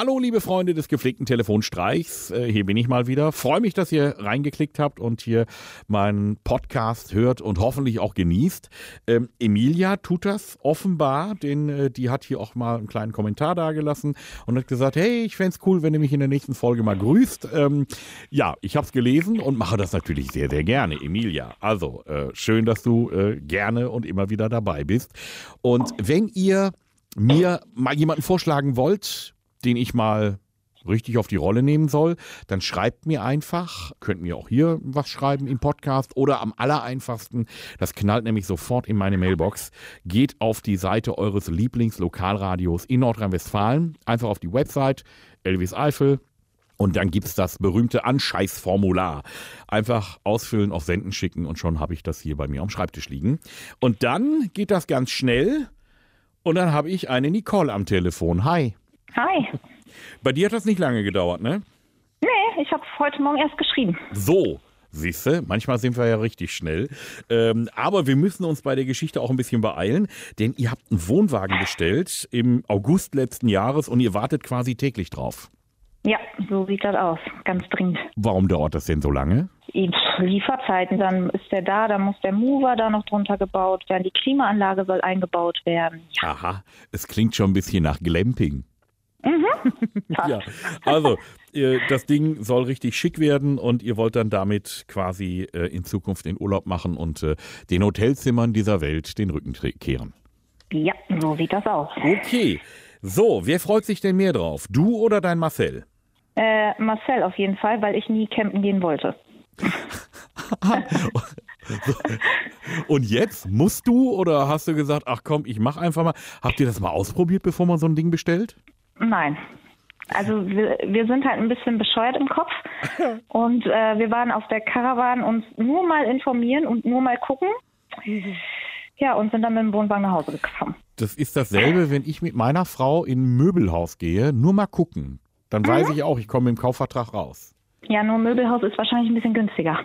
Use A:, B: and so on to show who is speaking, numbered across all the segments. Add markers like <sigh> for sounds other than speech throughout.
A: Hallo, liebe Freunde des gepflegten Telefonstreichs. Äh, hier bin ich mal wieder. Freue mich, dass ihr reingeklickt habt und hier meinen Podcast hört und hoffentlich auch genießt. Ähm, Emilia tut das offenbar, denn äh, die hat hier auch mal einen kleinen Kommentar dagelassen und hat gesagt, hey, ich fände es cool, wenn ihr mich in der nächsten Folge mal grüßt. Ähm, ja, ich habe es gelesen und mache das natürlich sehr, sehr gerne, Emilia. Also, äh, schön, dass du äh, gerne und immer wieder dabei bist. Und wenn ihr mir mal jemanden vorschlagen wollt, den ich mal richtig auf die Rolle nehmen soll, dann schreibt mir einfach, könnt mir auch hier was schreiben im Podcast oder am allereinfachsten, das knallt nämlich sofort in meine Mailbox, geht auf die Seite eures Lieblingslokalradios in Nordrhein-Westfalen, einfach auf die Website Elvis Eifel, und dann gibt es das berühmte Anscheißformular. Einfach ausfüllen, auf Senden schicken und schon habe ich das hier bei mir am Schreibtisch liegen. Und dann geht das ganz schnell und dann habe ich eine Nicole am Telefon. Hi.
B: Hi.
A: Bei dir hat das nicht lange gedauert, ne?
B: Nee, ich habe heute Morgen erst geschrieben.
A: So. Siehste, manchmal sind wir ja richtig schnell. Ähm, aber wir müssen uns bei der Geschichte auch ein bisschen beeilen, denn ihr habt einen Wohnwagen bestellt im August letzten Jahres und ihr wartet quasi täglich drauf.
B: Ja, so sieht das aus. Ganz dringend.
A: Warum dauert das denn so lange?
B: Lieferzeiten, dann ist der da, dann muss der Mover da noch drunter gebaut werden, die Klimaanlage soll eingebaut werden.
A: Ja. Aha, es klingt schon ein bisschen nach Glamping.
B: Mhm. <laughs>
A: ja, also das Ding soll richtig schick werden und ihr wollt dann damit quasi äh, in Zukunft den Urlaub machen und äh, den Hotelzimmern dieser Welt den Rücken kehren.
B: Ja, so sieht das aus.
A: Okay, so, wer freut sich denn mehr drauf? Du oder dein Marcel?
B: Äh, Marcel auf jeden Fall, weil ich nie campen gehen wollte. <laughs>
A: Und jetzt musst du oder hast du gesagt, ach komm, ich mach einfach mal. Habt ihr das mal ausprobiert, bevor man so ein Ding bestellt?
B: Nein. Also wir, wir sind halt ein bisschen bescheuert im Kopf <laughs> und äh, wir waren auf der Caravan uns nur mal informieren und nur mal gucken. Ja, und sind dann mit dem Wohnwagen nach Hause gekommen.
A: Das ist dasselbe, wenn ich mit meiner Frau in ein Möbelhaus gehe, nur mal gucken. Dann mhm. weiß ich auch, ich komme im Kaufvertrag raus.
B: Ja, nur Möbelhaus ist wahrscheinlich ein bisschen günstiger.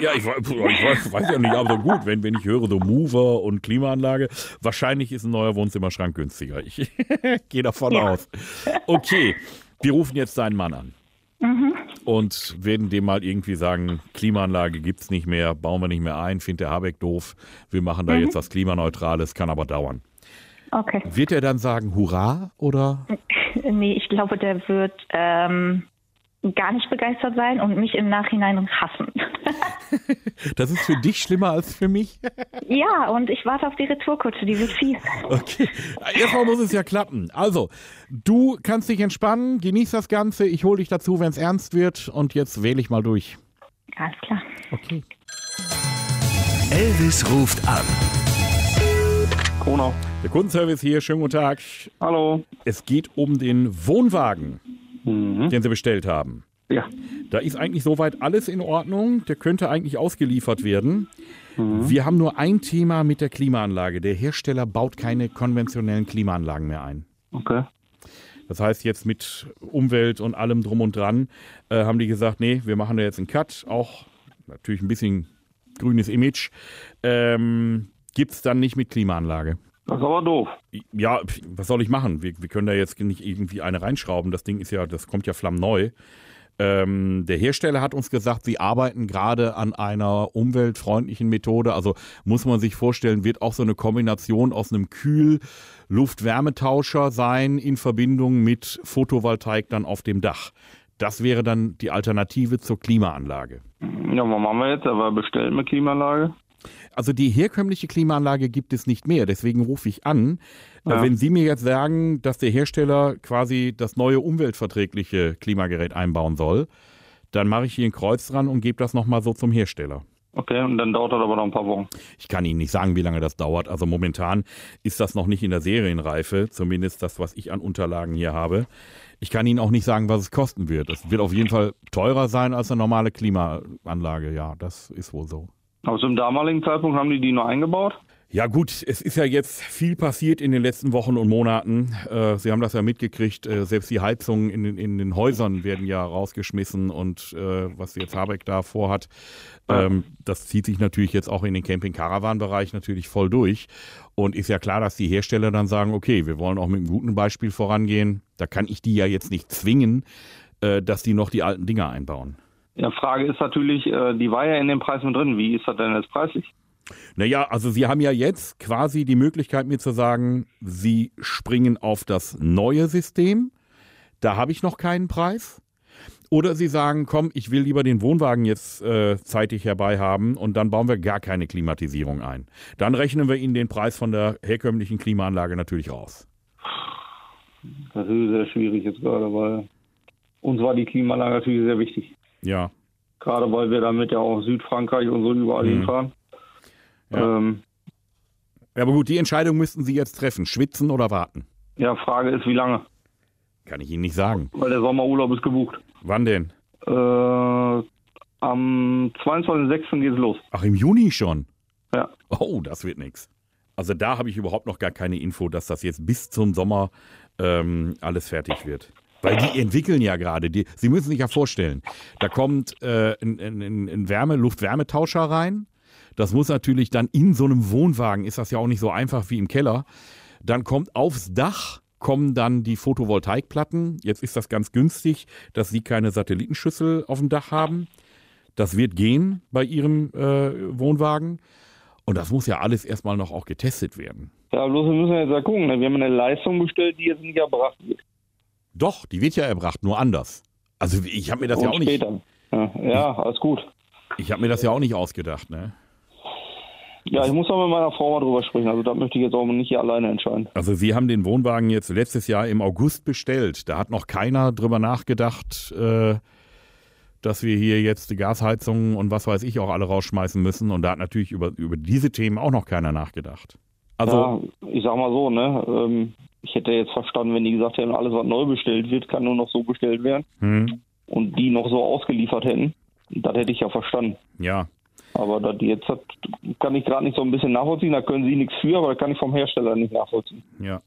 A: Ja, ich, ich weiß, weiß, ja nicht, aber gut, wenn, wenn ich höre, so Mover und Klimaanlage, wahrscheinlich ist ein neuer Wohnzimmerschrank günstiger. Ich <laughs> gehe davon ja. aus. Okay, wir rufen jetzt deinen Mann an.
B: Mhm.
A: Und werden dem mal irgendwie sagen, Klimaanlage gibt es nicht mehr, bauen wir nicht mehr ein, findet der Habeck doof, wir machen da mhm. jetzt was Klimaneutrales, kann aber dauern.
B: Okay.
A: Wird er dann sagen, hurra oder? <laughs>
B: Nee, ich glaube, der wird ähm, gar nicht begeistert sein und mich im Nachhinein hassen. <laughs>
A: das ist für dich schlimmer als für mich? <laughs>
B: ja, und ich warte auf die Retourkutsche, die wird fies.
A: Okay, erstmal muss es ja klappen. Also, du kannst dich entspannen, genieß das Ganze, ich hole dich dazu, wenn es ernst wird und jetzt wähle ich mal durch.
B: Alles klar.
A: Okay.
C: Elvis ruft an.
D: Kronau.
A: Der Kundenservice hier, schönen guten Tag.
D: Hallo.
A: Es geht um den Wohnwagen
D: Mhm.
A: den Sie bestellt haben.
D: Ja.
A: Da ist eigentlich soweit alles in Ordnung. Der könnte eigentlich ausgeliefert werden.
D: Mhm.
A: Wir haben nur ein Thema mit der Klimaanlage. Der Hersteller baut keine konventionellen Klimaanlagen mehr ein.
D: Okay.
A: Das heißt, jetzt mit Umwelt und allem drum und dran äh, haben die gesagt, nee, wir machen da jetzt einen Cut. Auch natürlich ein bisschen grünes Image. Ähm, Gibt es dann nicht mit Klimaanlage.
D: Das ist aber doof.
A: Ja, was soll ich machen? Wir, wir können da jetzt nicht irgendwie eine reinschrauben. Das Ding ist ja, das kommt ja flammneu. Ähm, der Hersteller hat uns gesagt, sie arbeiten gerade an einer umweltfreundlichen Methode. Also muss man sich vorstellen, wird auch so eine Kombination aus einem Kühl-Luft-Wärmetauscher sein in Verbindung mit Photovoltaik dann auf dem Dach. Das wäre dann die Alternative zur Klimaanlage.
D: Ja, was machen wir jetzt? Aber bestellt eine Klimaanlage?
A: Also die herkömmliche Klimaanlage gibt es nicht mehr. Deswegen rufe ich an. Äh,
D: Ja.
A: Wenn Sie mir jetzt sagen, dass der Hersteller quasi das neue umweltverträgliche Klimagerät einbauen soll, dann mache ich hier ein Kreuz dran und gebe das nochmal so zum Hersteller.
D: Okay, und dann dauert das aber noch ein paar Wochen.
A: Ich kann Ihnen nicht sagen, wie lange das dauert. Also momentan ist das noch nicht in der Serienreife, zumindest das, was ich an Unterlagen hier habe. Ich kann Ihnen auch nicht sagen, was es kosten wird. Es wird auf jeden Fall teurer sein als eine normale Klimaanlage. Ja, das ist wohl so.
D: Aber zum damaligen Zeitpunkt haben die die noch eingebaut?
A: Ja gut, es ist ja jetzt viel passiert in den letzten Wochen und Monaten. Äh, Sie haben das ja mitgekriegt, äh, selbst die Heizungen in, den- in den Häusern werden ja rausgeschmissen und äh, was jetzt Habeck da vorhat, ähm, das zieht sich natürlich jetzt auch in den Camping-Caravan-Bereich natürlich voll durch. Und ist ja klar, dass die Hersteller dann sagen, okay, wir wollen auch mit einem guten Beispiel vorangehen. Da kann ich die ja jetzt nicht zwingen, äh, dass die noch die alten Dinger einbauen.
D: Ja, Frage ist natürlich, äh, die war ja in dem Preis mit drin. Wie ist das denn jetzt preislich?
A: Naja, also Sie haben ja jetzt quasi die Möglichkeit, mir zu sagen, Sie springen auf das neue System. Da habe ich noch keinen Preis. Oder Sie sagen, komm, ich will lieber den Wohnwagen jetzt äh, zeitig herbei haben und dann bauen wir gar keine Klimatisierung ein. Dann rechnen wir Ihnen den Preis von der herkömmlichen Klimaanlage natürlich raus.
D: Das ist sehr schwierig jetzt gerade, weil uns war die Klimaanlage natürlich sehr wichtig.
A: Ja.
D: Gerade weil wir damit ja auch Südfrankreich und so überall
A: Mhm.
D: hinfahren.
A: Ja.
D: Ähm,
A: Ja, Aber gut, die Entscheidung müssten Sie jetzt treffen. Schwitzen oder warten?
D: ja, Frage ist, wie lange?
A: Kann ich Ihnen nicht sagen.
D: Weil der Sommerurlaub ist gebucht.
A: Wann denn?
D: Äh, am 22.06. geht's los.
A: Ach, im Juni schon.
D: Ja.
A: Oh, das wird nichts. Also da habe ich überhaupt noch gar keine Info, dass das jetzt bis zum Sommer ähm, alles fertig wird. Weil die entwickeln ja gerade. Die, Sie müssen sich ja vorstellen, da kommt äh, ein, ein, ein Wärme, Luft-Wärmetauscher rein. Das muss natürlich dann in so einem Wohnwagen, ist das ja auch nicht so einfach wie im Keller. Dann kommt aufs Dach, kommen dann die Photovoltaikplatten. Jetzt ist das ganz günstig, dass Sie keine Satellitenschüssel auf dem Dach haben. Das wird gehen bei Ihrem äh, Wohnwagen. Und das muss ja alles erstmal noch auch getestet werden.
D: Ja, bloß wir müssen jetzt ja gucken. Ne? Wir haben eine Leistung bestellt, die jetzt nicht erbracht wird.
A: Doch, die wird ja erbracht, nur anders. Also ich habe mir das ja
D: Und
A: auch nicht,
D: später. Ja, ja, alles gut.
A: ich habe mir das ja auch nicht ausgedacht, ne?
D: Ja, ich muss auch mit meiner Frau mal drüber sprechen. Also da möchte ich jetzt auch nicht hier alleine entscheiden.
A: Also Sie haben den Wohnwagen jetzt letztes Jahr im August bestellt. Da hat noch keiner drüber nachgedacht, äh, dass wir hier jetzt die Gasheizungen und was weiß ich auch alle rausschmeißen müssen. Und da hat natürlich über, über diese Themen auch noch keiner nachgedacht. Also,
D: ja, ich sag mal so, ne? Ähm, ich hätte jetzt verstanden, wenn die gesagt hätten, alles, was neu bestellt wird, kann nur noch so bestellt werden.
A: hm,
D: Und die noch so ausgeliefert hätten. Das hätte ich ja verstanden.
A: ja,
D: Aber das jetzt hat, kann ich gerade nicht so ein bisschen nachvollziehen. Da können Sie nichts für, aber das kann ich vom Hersteller nicht nachvollziehen.
A: ja.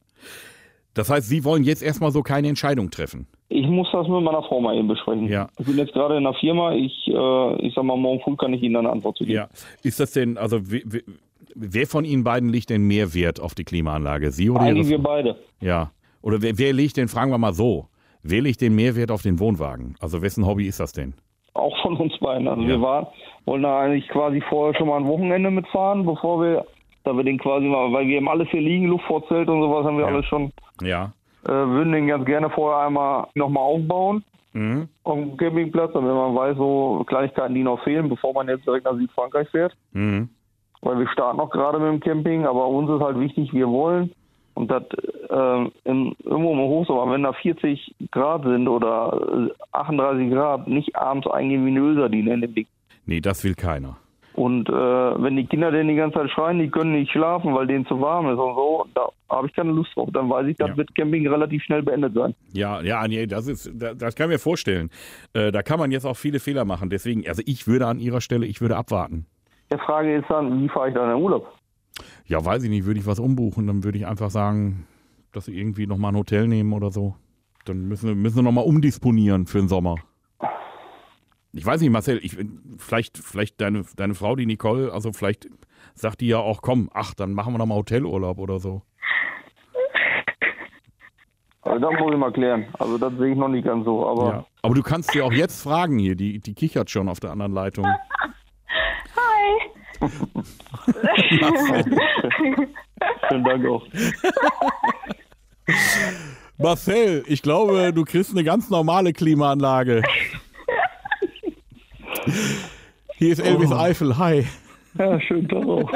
A: Das heißt, Sie wollen jetzt erstmal so keine Entscheidung treffen.
D: Ich muss das mit meiner Frau mal eben besprechen.
A: Ja.
D: Ich bin jetzt gerade in der Firma. Ich, äh, ich sag mal, morgen früh kann ich Ihnen dann eine Antwort zu geben.
A: Ja. Ist das denn, also wer, wer- wer von Ihnen beiden legt denn mehr Wert auf die Klimaanlage? Sie oder
D: Eigentlich wir beide.
A: Ja. Oder wer, wer legt denn, fragen wir mal so, wer legt den Mehrwert auf den Wohnwagen? Also wessen Hobby ist das denn?
D: Auch von uns beiden. Also
A: Ja.
D: wir waren, wollen da eigentlich quasi vorher schon mal ein Wochenende mitfahren, bevor wir, da wir den quasi mal, weil wir haben alles hier liegen, Luftfortzelt und sowas haben wir
A: Ja.
D: alles schon,
A: Ja.
D: äh, würden den ganz gerne vorher einmal nochmal aufbauen
A: Mhm.
D: auf dem Campingplatz, damit man weiß, so Kleinigkeiten, die noch fehlen, bevor man jetzt direkt nach Südfrankreich fährt.
A: Mhm.
D: Weil wir starten noch gerade mit dem Camping, aber uns ist halt wichtig, wir wollen. Und das äh, im, irgendwo im Hochsommer, wenn da 40 Grad sind oder äh, 38 Grad, nicht abends eingehen wie eine Ölsardine in dem Ding.
A: Nee, das will keiner.
D: Und äh, wenn die Kinder denn die ganze Zeit schreien, die können nicht schlafen, weil denen zu warm ist und so, da habe ich keine Lust drauf. Dann weiß ich, das
A: Ja.
D: wird Camping relativ schnell beendet sein.
A: Ja, ja, nee, das ist, das, das kann ich mir vorstellen. Äh, da kann man jetzt auch viele Fehler machen. Deswegen, also ich würde an Ihrer Stelle, ich würde abwarten.
D: Die Frage ist dann, wie fahre ich dann in den Urlaub?
A: Ja, weiß ich nicht, würde ich was umbuchen, dann würde ich einfach sagen, dass Sie irgendwie nochmal ein Hotel nehmen oder so. Dann müssen wir, müssen wir nochmal umdisponieren für den Sommer. Ich weiß nicht, Marcel, ich, vielleicht, vielleicht deine, deine Frau, die Nicole, also vielleicht sagt die ja auch, komm, ach, dann machen wir nochmal Hotelurlaub oder so.
D: Also das muss ich mal klären. Also das sehe ich noch nicht ganz so. Aber
A: Ja. Aber du kannst sie auch jetzt fragen hier, die, die kichert schon auf der anderen Leitung. <laughs>
D: Vielen Dank auch.
A: Marcel, ich glaube, du kriegst eine ganz normale Klimaanlage. Hier ist Elvis Eifel, hi.
D: Ja, schönen Tag auch.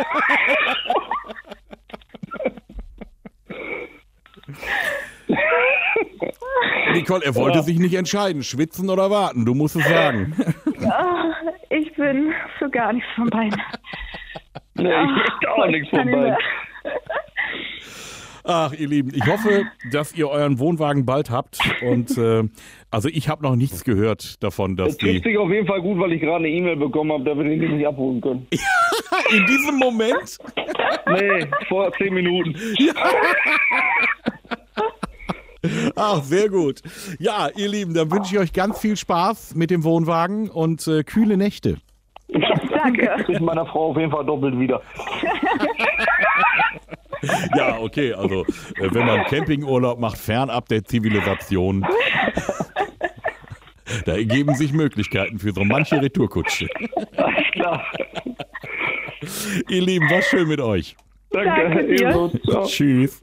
A: Nicole, er wollte sich nicht entscheiden, schwitzen oder warten. Du musst es sagen.
B: Ah, ich bin für gar nichts von beiden.
D: Nee, ich möchte auch nichts von beiden.
A: Ach, ihr Lieben, ich hoffe, dass ihr euren Wohnwagen bald habt. Und äh, also ich habe noch nichts gehört davon, dass
D: Das
A: die
D: sich auf jeden Fall gut, weil ich gerade eine E-Mail bekommen habe, da wir den nicht abholen können. <laughs>
A: in diesem Moment.
D: Nee, vor zehn Minuten.
A: Ach, sehr gut. Ja, ihr Lieben, dann wünsche ich euch ganz viel Spaß mit dem Wohnwagen und äh, kühle Nächte. <laughs>
B: Danke. <laughs>
D: Kriegt meiner Frau auf jeden Fall doppelt wieder. <laughs>
A: Ja, okay, also äh, wenn man Campingurlaub macht, fernab der Zivilisation, <laughs> da ergeben sich Möglichkeiten für so manche Retourkutsche.
D: Alles klar.
A: Ihr Lieben, war schön mit euch.
D: Danke.
B: Danke.
A: Tschüss.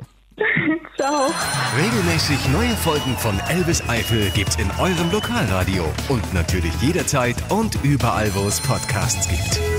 B: Ciao.
C: Regelmäßig neue Folgen von Elvis Eifel gibt's in eurem Lokalradio und natürlich jederzeit und überall, wo es Podcasts gibt.